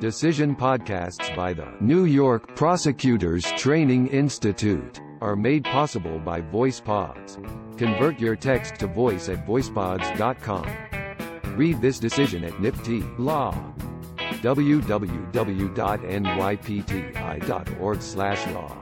Decision podcasts by the New York Prosecutors Training Institute are made possible by VoicePods. Convert your text to voice at voicepods.com. Read this decision at NYPTI Law. www.nypti.org/law.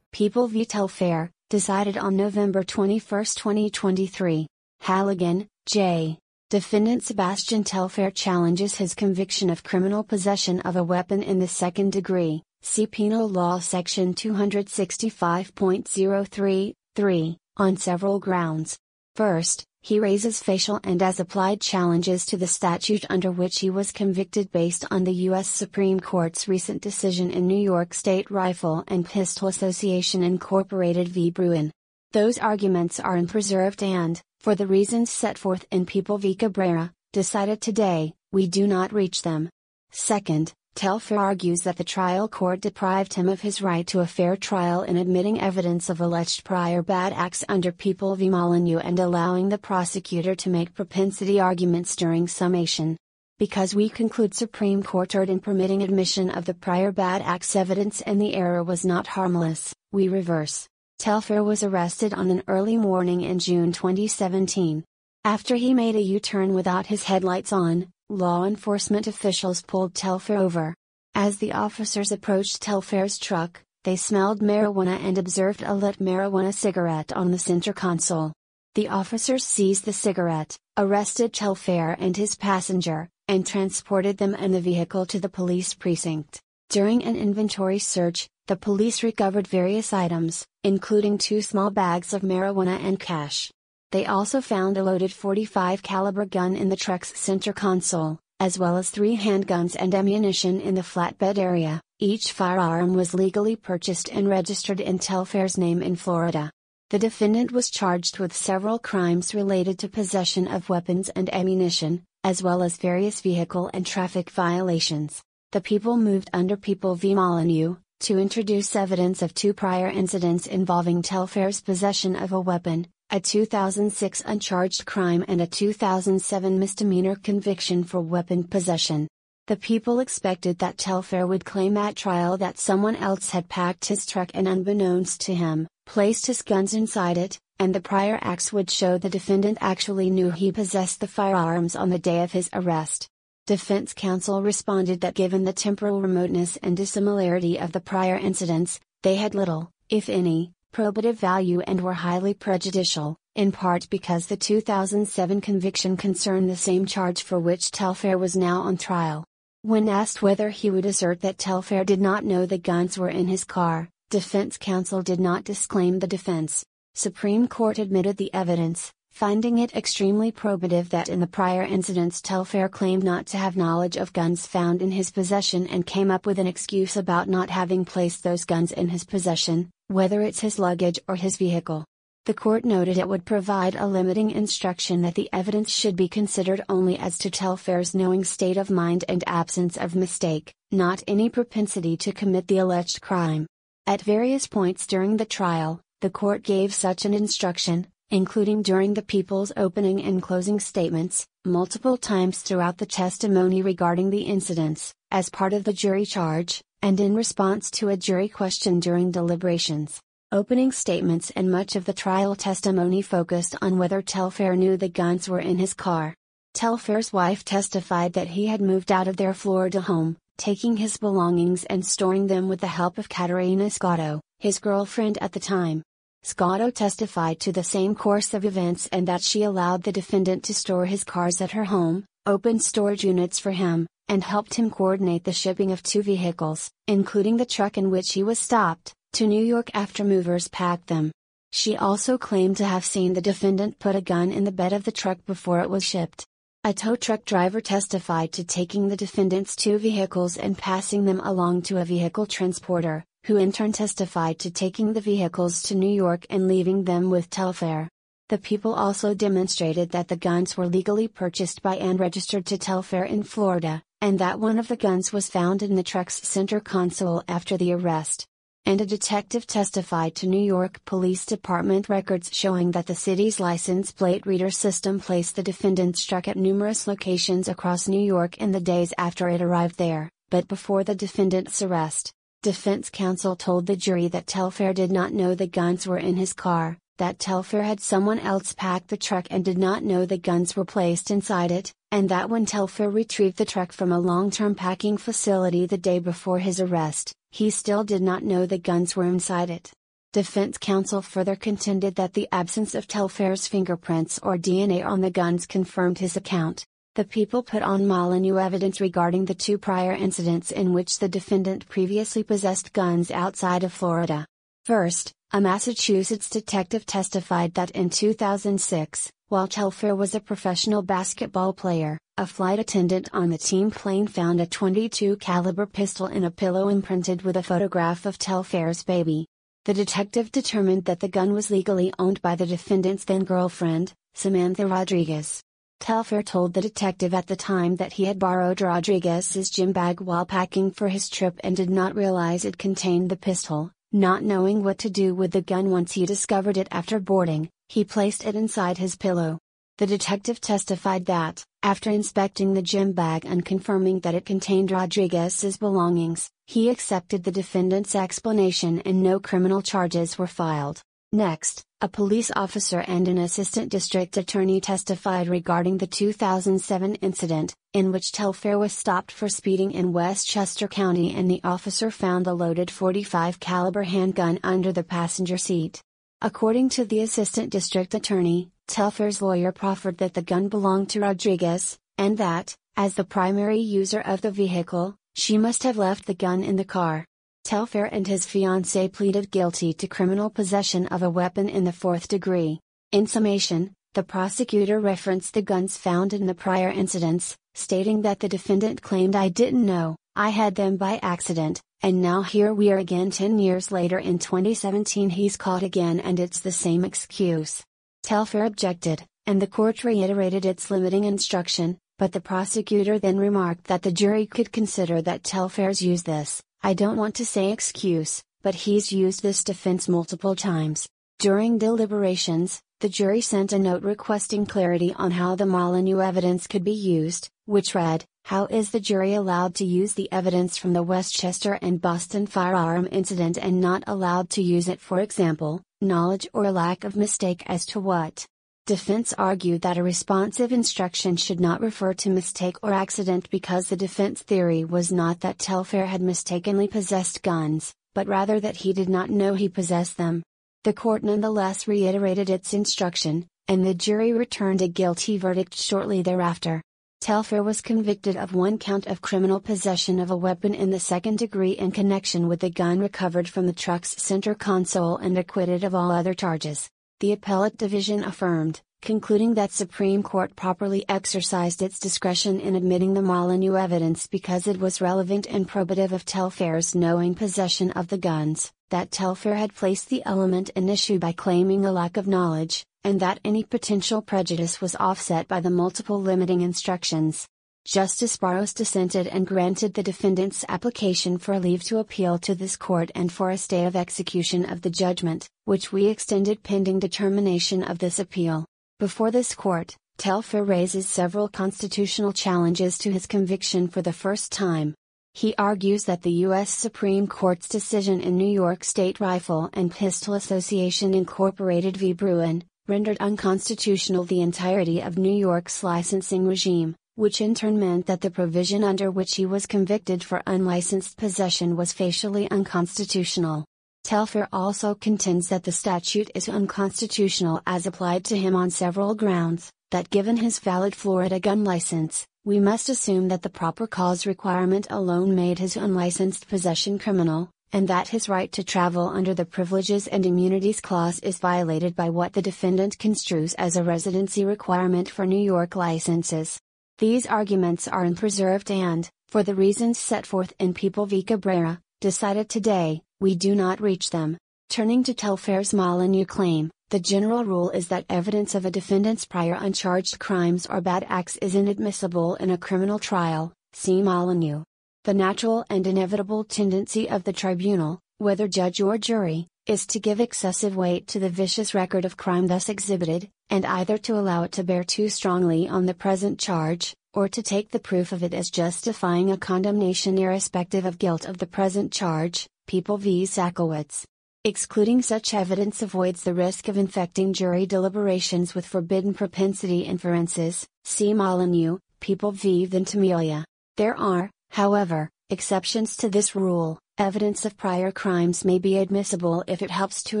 People v. Telfair, decided on November 21, 2023. Halligan, J. Defendant Sebastian Telfair challenges his conviction of criminal possession of a weapon in the second degree, see Penal Law Section 265.03, on several grounds. First, he raises facial and as applied challenges to the statute under which he was convicted based on the U.S. Supreme Court's recent decision in New York State Rifle and Pistol Association Incorporated v. Bruen. Those arguments are unpreserved and, for the reasons set forth in People v. Cabrera, decided today, we do not reach them. Second, Telfair argues that the trial court deprived him of his right to a fair trial in admitting evidence of alleged prior bad acts under People v. Molineux and allowing the prosecutor to make propensity arguments during summation. Because we conclude Supreme Court erred in permitting admission of the prior bad acts evidence and the error was not harmless, we reverse. Telfair was arrested on an early morning in June 2017. After he made a U-turn without his headlights on, law enforcement officials pulled Telfair over. As the officers approached Telfair's truck, they smelled marijuana and observed a lit marijuana cigarette on the center console. The officers seized the cigarette, arrested Telfair and his passenger, and transported them and the vehicle to the police precinct. During an inventory search, the police recovered various items, including two small bags of marijuana and cash. They also found a loaded 45 caliber gun in the truck's center console, as well as three handguns and ammunition in the flatbed area. Each firearm was legally purchased and registered in Telfair's name in Florida. The defendant was charged with several crimes related to possession of weapons and ammunition, as well as various vehicle and traffic violations. The people moved under People v. Molineux, to introduce evidence of two prior incidents involving Telfair's possession of a weapon, a 2006 uncharged crime and a 2007 misdemeanor conviction for weapon possession. The people expected that Telfair would claim at trial that someone else had packed his truck and unbeknownst to him, placed his guns inside it, and the prior acts would show the defendant actually knew he possessed the firearms on the day of his arrest. Defense counsel responded that given the temporal remoteness and dissimilarity of the prior incidents, they had little, if any, probative value and were highly prejudicial, in part because the 2007 conviction concerned the same charge for which Telfair was now on trial. When asked whether he would assert that Telfair did not know the guns were in his car, defense counsel did not disclaim the defense. Supreme Court admitted the evidence, finding it extremely probative that in the prior incidents Telfair claimed not to have knowledge of guns found in his possession and came up with an excuse about not having placed those guns in his possession, whether it's his luggage or his vehicle. The court noted it would provide a limiting instruction that the evidence should be considered only as to Telfair's knowing state of mind and absence of mistake, not any propensity to commit the alleged crime. At various points during the trial, the court gave such an instruction, including during the people's opening and closing statements, multiple times throughout the testimony regarding the incidents, as part of the jury charge, and in response to a jury question during deliberations. Opening statements and much of the trial testimony focused on whether Telfair knew the guns were in his car. Telfair's wife testified that he had moved out of their Florida home, taking his belongings and storing them with the help of Caterina Scotto, his girlfriend at the time. Scotto testified to the same course of events and that she allowed the defendant to store his cars at her home, opened storage units for him, and helped him coordinate the shipping of two vehicles, including the truck in which he was stopped, to New York after movers packed them. She also claimed to have seen the defendant put a gun in the bed of the truck before it was shipped. A tow truck driver testified to taking the defendant's two vehicles and passing them along to a vehicle transporter, who in turn testified to taking the vehicles to New York and leaving them with Telfair. The people also demonstrated that the guns were legally purchased by and registered to Telfair in Florida, and that one of the guns was found in the truck's center console after the arrest. and a detective testified to New York Police Department records showing that the city's license plate reader system placed the defendant's truck at numerous locations across New York in the days after it arrived there, but before the defendant's arrest. Defense counsel told the jury that Telfair did not know the guns were in his car, that Telfair had someone else pack the truck and did not know the guns were placed inside it, and that when Telfair retrieved the truck from a long term packing facility the day before his arrest, he still did not know the guns were inside it. Defense counsel further contended that the absence of Telfair's fingerprints or DNA on the guns confirmed his account. The people put on Molineux evidence regarding the two prior incidents in which the defendant previously possessed guns outside of Florida. First, a Massachusetts detective testified that in 2006, while Telfair was a professional basketball player, a flight attendant on the team plane found a 22 caliber pistol in a pillow imprinted with a photograph of Telfair's baby. The detective determined that the gun was legally owned by the defendant's then girlfriend, Samantha Rodriguez. Telfair told the detective at the time that he had borrowed Rodriguez's gym bag while packing for his trip and did not realize it contained the pistol, not knowing what to do with the gun once he discovered it after boarding, he placed it inside his pillow. The detective testified that, after inspecting the gym bag and confirming that it contained Rodriguez's belongings, he accepted the defendant's explanation and no criminal charges were filed. Next, a police officer and an assistant district attorney testified regarding the 2007 incident, in which Telfair was stopped for speeding in Westchester County and the officer found a loaded 45 caliber handgun under the passenger seat. According to the assistant district attorney, Telfair's lawyer proffered that the gun belonged to Rodriguez, and that, as the primary user of the vehicle, she must have left the gun in the car. Telfair and his fiancée pleaded guilty to criminal possession of a weapon in the fourth degree. In summation, the prosecutor referenced the guns found in the prior incidents, stating that the defendant claimed I didn't know, I had them by accident, and now here we are again 10 years later in 2017 he's caught again and it's the same excuse. Telfair objected, and the court reiterated its limiting instruction, but the prosecutor then remarked that the jury could consider that Telfair's used this, I don't want to say excuse, but he's used this defense multiple times. During deliberations, the jury sent a note requesting clarity on how the Molineux evidence could be used, which read, How is the jury allowed to use the evidence from the Westchester and Boston firearm incident and not allowed to use it for example, knowledge or lack of mistake as to what? Defense argued that a responsive instruction should not refer to mistake or accident because the defense theory was not that Telfair had mistakenly possessed guns, but rather that he did not know he possessed them. The court nonetheless reiterated its instruction, and the jury returned a guilty verdict shortly thereafter. Telfair was convicted of one count of criminal possession of a weapon in the second degree in connection with the gun recovered from the truck's center console and acquitted of all other charges the appellate division affirmed, concluding that Supreme Court properly exercised its discretion in admitting the Molineux evidence because it was relevant and probative of Telfair's knowing possession of the guns, that Telfair had placed the element in issue by claiming a lack of knowledge, and that any potential prejudice was offset by the multiple limiting instructions. Justice Barros dissented and granted the defendant's application for leave to appeal to this court and for a stay of execution of the judgment, which we extended pending determination of this appeal. Before this court, Telfair raises several constitutional challenges to his conviction for the first time. He argues that the U.S. Supreme Court's decision in New York State Rifle and Pistol Association Incorporated v. Bruen, rendered unconstitutional the entirety of New York's licensing regime, which in turn meant that the provision under which he was convicted for unlicensed possession was facially unconstitutional. Telfair also contends that the statute is unconstitutional as applied to him on several grounds, that given his valid Florida gun license, we must assume that the proper cause requirement alone made his unlicensed possession criminal, and that his right to travel under the Privileges and Immunities Clause is violated by what the defendant construes as a residency requirement for New York licenses. These arguments are unpreserved and, for the reasons set forth in People v. Cabrera, decided today, we do not reach them. Turning to Telfair's Molineux claim, the general rule is that evidence of a defendant's prior uncharged crimes or bad acts is inadmissible in a criminal trial, see Molineux. The natural and inevitable tendency of the tribunal, whether judge or jury, is to give excessive weight to the vicious record of crime thus exhibited, and either to allow it to bear too strongly on the present charge, or to take the proof of it as justifying a condemnation irrespective of guilt of the present charge, People v. Zackowitz. Excluding such evidence avoids the risk of infecting jury deliberations with forbidden propensity inferences, see Molineux, People v. Ventimiglia. There are, however, exceptions to this rule. Evidence of prior crimes may be admissible if it helps to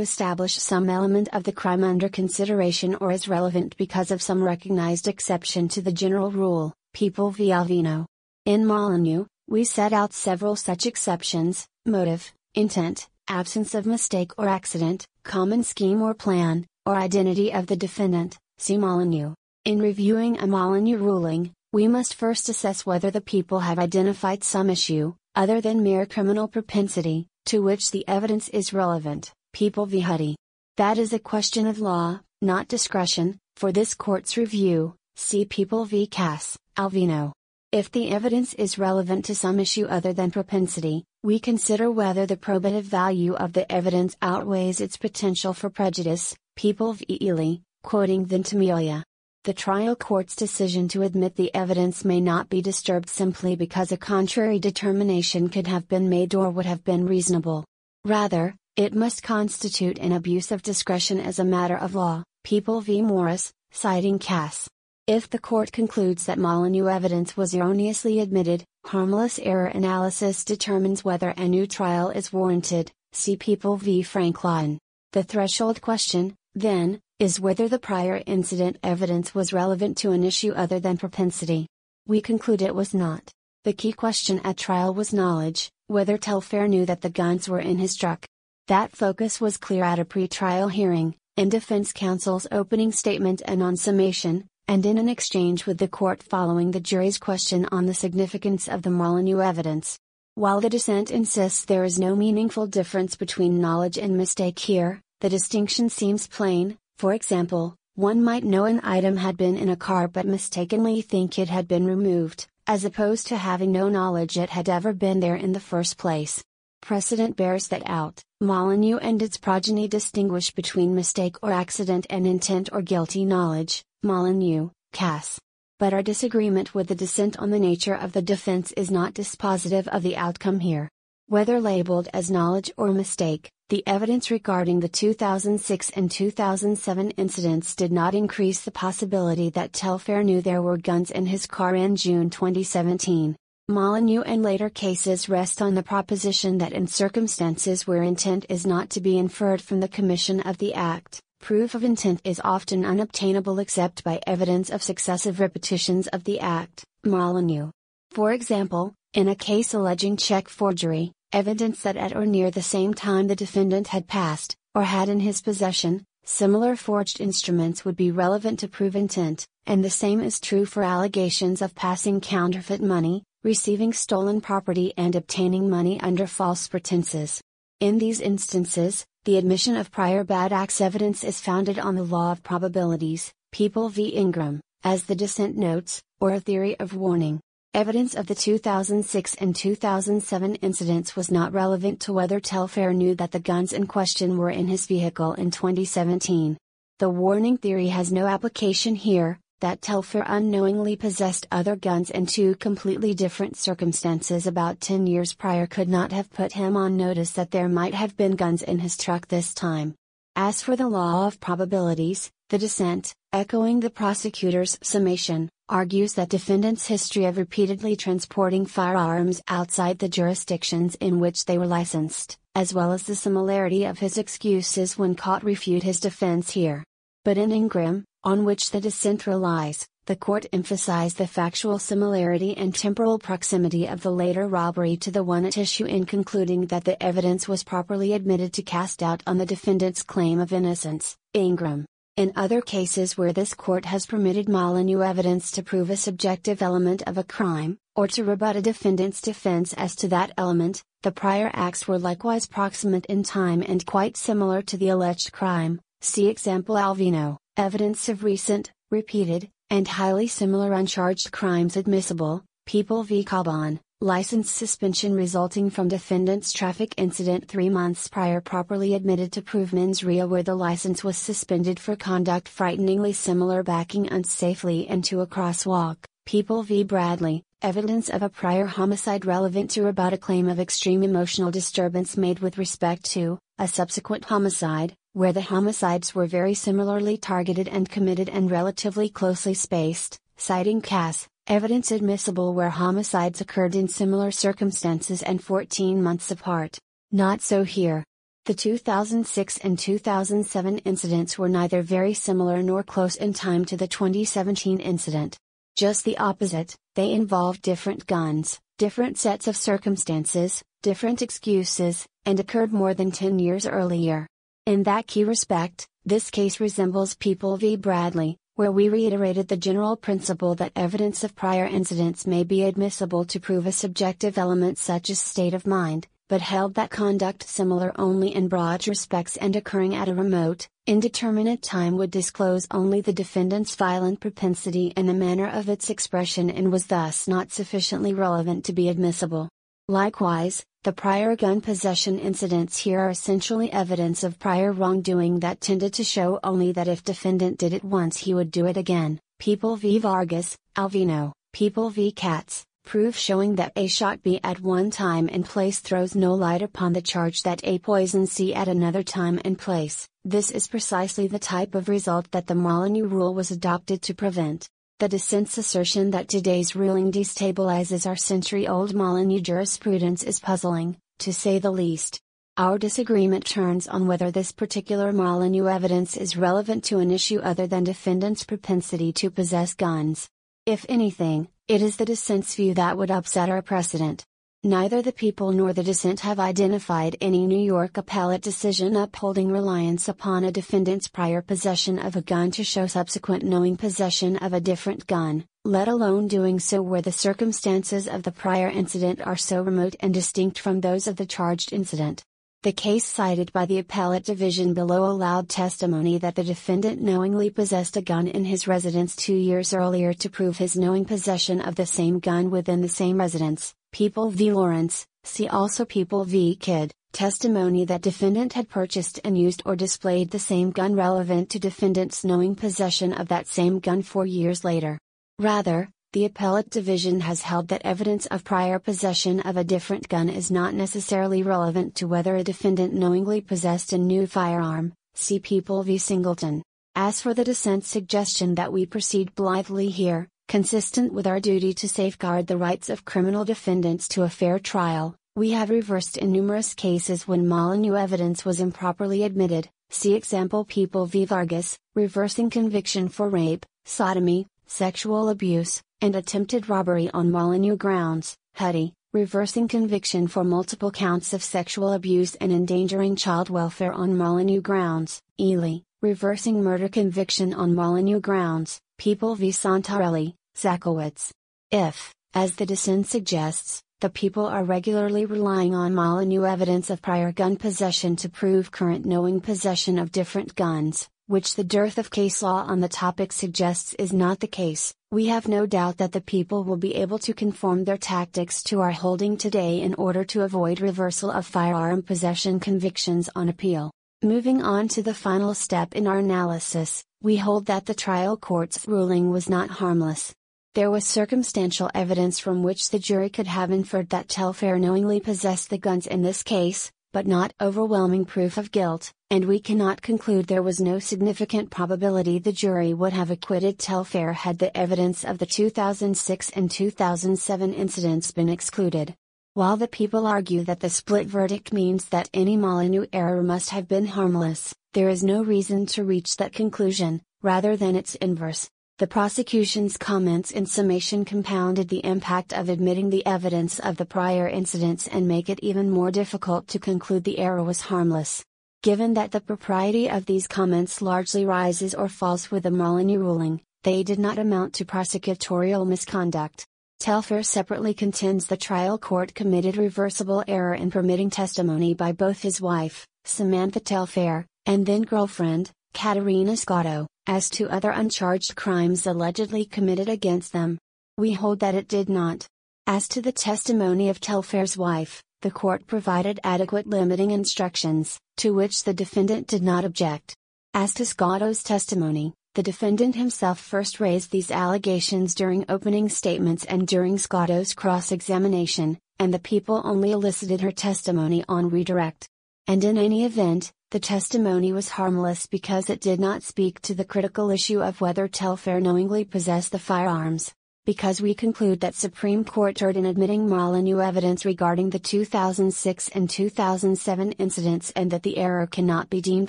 establish some element of the crime under consideration or is relevant because of some recognized exception to the general rule, People v. Alvino. In Molineux, we set out several such exceptions motive, intent, absence of mistake or accident, common scheme or plan, or identity of the defendant, see Molineux. In reviewing a Molineux ruling, we must first assess whether the people have identified some issue, other than mere criminal propensity, to which the evidence is relevant, People v. Hudy. That is a question of law, not discretion, for this court's review, see People v. Cass, Alvino. If the evidence is relevant to some issue other than propensity, we consider whether the probative value of the evidence outweighs its potential for prejudice, People v. Ely, quoting Ventimiglia. The trial court's decision to admit the evidence may not be disturbed simply because a contrary determination could have been made or would have been reasonable. Rather, it must constitute an abuse of discretion as a matter of law, People v. Morris, citing Cass. If the court concludes that Molineux evidence was erroneously admitted, harmless error analysis determines whether a new trial is warranted, see People v. Franklin. The threshold question, then, is whether the prior incident evidence was relevant to an issue other than propensity. We conclude it was not. The key question at trial was knowledge, whether Telfair knew that the guns were in his truck. That focus was clear at a pre-trial hearing, in defense counsel's opening statement and on summation, and in an exchange with the court following the jury's question on the significance of the Molineux evidence. While the dissent insists there is no meaningful difference between knowledge and mistake here, the distinction seems plain, for example, one might know an item had been in a car but mistakenly think it had been removed, as opposed to having no knowledge it had ever been there in the first place. Precedent bears that out. Molineux and its progeny distinguish between mistake or accident and intent or guilty knowledge, Molineux, Cass. But our disagreement with the dissent on the nature of the defense is not dispositive of the outcome here. Whether labeled as knowledge or mistake, the evidence regarding the 2006 and 2007 incidents did not increase the possibility that Telfair knew there were guns in his car in June 2017. Molineux and later cases rest on the proposition that in circumstances where intent is not to be inferred from the commission of the act, proof of intent is often unobtainable except by evidence of successive repetitions of the act, Molineux. For example, in a case alleging check forgery, evidence that at or near the same time the defendant had passed, or had in his possession, similar forged instruments would be relevant to prove intent, and the same is true for allegations of passing counterfeit money, receiving stolen property and obtaining money under false pretenses. In these instances, the admission of prior bad acts evidence is founded on the law of probabilities, People v. Ingram, as the dissent notes, or a theory of warning. Evidence of the 2006 and 2007 incidents was not relevant to whether Telfair knew that the guns in question were in his vehicle in 2017. The warning theory has no application here, that Telfair unknowingly possessed other guns in two completely different circumstances about 10 years prior could not have put him on notice that there might have been guns in his truck this time. As for the law of probabilities, the dissent, echoing the prosecutor's summation, argues that defendants' history of repeatedly transporting firearms outside the jurisdictions in which they were licensed, as well as the similarity of his excuses when caught refute his defense here. But in Ingram, on which the dissent relies, the court emphasized the factual similarity and temporal proximity of the later robbery to the one at issue in concluding that the evidence was properly admitted to cast doubt on the defendant's claim of innocence. Ingram. In other cases where this court has permitted Molineux evidence to prove a subjective element of a crime, or to rebut a defendant's defense as to that element, the prior acts were likewise proximate in time and quite similar to the alleged crime. See example Alvino. Evidence of recent, repeated, and highly similar uncharged crimes admissible, People v. Caban, license suspension resulting from defendant's traffic incident three months prior properly admitted to prove mens rea where the license was suspended for conduct frighteningly similar backing unsafely into a crosswalk, People v. Bradley, evidence of a prior homicide relevant to rebut a claim of extreme emotional disturbance made with respect to, a subsequent homicide, where the homicides were very similarly targeted and committed and relatively closely spaced, citing Cass, Evidence admissible where homicides occurred in similar circumstances and 14 months apart. Not so here. The 2006 and 2007 incidents were neither very similar nor close in time to the 2017 incident. Just the opposite, they involved different guns, different sets of circumstances, different excuses, and occurred more than 10 years earlier. In that key respect, this case resembles People v. Bradley, where we reiterated the general principle that evidence of prior incidents may be admissible to prove a subjective element such as state of mind, but held that conduct similar only in broad respects and occurring at a remote, indeterminate time would disclose only the defendant's violent propensity and the manner of its expression and was thus not sufficiently relevant to be admissible. Likewise, the prior gun possession incidents here are essentially evidence of prior wrongdoing that tended to show only that if defendant did it once he would do it again. People v Vargas, Alvino, People v Katz, proof showing that A shot B at one time and place throws no light upon the charge that A poisoned C at another time and place. This is precisely the type of result that the Molineux rule was adopted to prevent. The dissent's assertion that today's ruling destabilizes our century old Molineux jurisprudence is puzzling, to say the least. Our disagreement turns on whether this particular Molineux evidence is relevant to an issue other than defendant's propensity to possess guns. If anything, it is the dissent's view that would upset our precedent. Neither the people nor the dissent have identified any New York appellate decision upholding reliance upon a defendant's prior possession of a gun to show subsequent knowing possession of a different gun, let alone doing so where the circumstances of the prior incident are so remote and distinct from those of the charged incident. The case cited by the appellate division below allowed testimony that the defendant knowingly possessed a gun in his residence two years earlier to prove his knowing possession of the same gun within the same residence, People v. Lawrence, see also People v. Kidd, testimony that defendant had purchased and used or displayed the same gun relevant to defendant's knowing possession of that same gun four years later. Rather, the appellate division has held that evidence of prior possession of a different gun is not necessarily relevant to whether a defendant knowingly possessed a new firearm, see People v. Singleton. As for the dissent's suggestion that we proceed blithely here, Consistent with our duty to safeguard the rights of criminal defendants to a fair trial, we have reversed in numerous cases when Molineux evidence was improperly admitted, see example People v Vargas, reversing conviction for rape, sodomy, sexual abuse, and attempted robbery on Molineux grounds, Hudy, reversing conviction for multiple counts of sexual abuse and endangering child welfare on Molineux grounds, Ely, reversing murder conviction on Molineux grounds, People v Santarelli, Zackowitz. If, as the dissent suggests, the people are regularly relying on Molineux evidence of prior gun possession to prove current knowing possession of different guns, which the dearth of case law on the topic suggests is not the case, we have no doubt that the people will be able to conform their tactics to our holding today in order to avoid reversal of firearm possession convictions on appeal. Moving on to the final step in our analysis, we hold that the trial court's ruling was not harmless. There was circumstantial evidence from which the jury could have inferred that Telfair knowingly possessed the guns in this case, but not overwhelming proof of guilt, and we cannot conclude there was no significant probability the jury would have acquitted Telfair had the evidence of the 2006 and 2007 incidents been excluded. While the people argue that the split verdict means that any Molineux error must have been harmless, there is no reason to reach that conclusion, rather than its inverse. The prosecution's comments in summation compounded the impact of admitting the evidence of the prior incidents and make it even more difficult to conclude the error was harmless. Given that the propriety of these comments largely rises or falls with the Molineux ruling, they did not amount to prosecutorial misconduct. Telfair separately contends the trial court committed reversible error in permitting testimony by both his wife, Samantha Telfair, and then girlfriend, Caterina Scotto, as to other uncharged crimes allegedly committed against them. We hold that it did not. As to the testimony of Telfair's wife, the court provided adequate limiting instructions, to which the defendant did not object. As to Scotto's testimony, the defendant himself first raised these allegations during opening statements and during Scotto's cross examination, and the people only elicited her testimony on redirect. And in any event, the testimony was harmless because it did not speak to the critical issue of whether Telfair knowingly possessed the firearms because we conclude that Supreme Court erred in admitting Molineux evidence regarding the 2006 and 2007 incidents and that the error cannot be deemed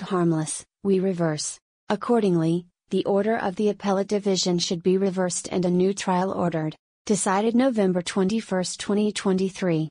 harmless, we reverse. Accordingly, the order of the Appellate Division should be reversed and a new trial ordered. Decided November 21, 2023.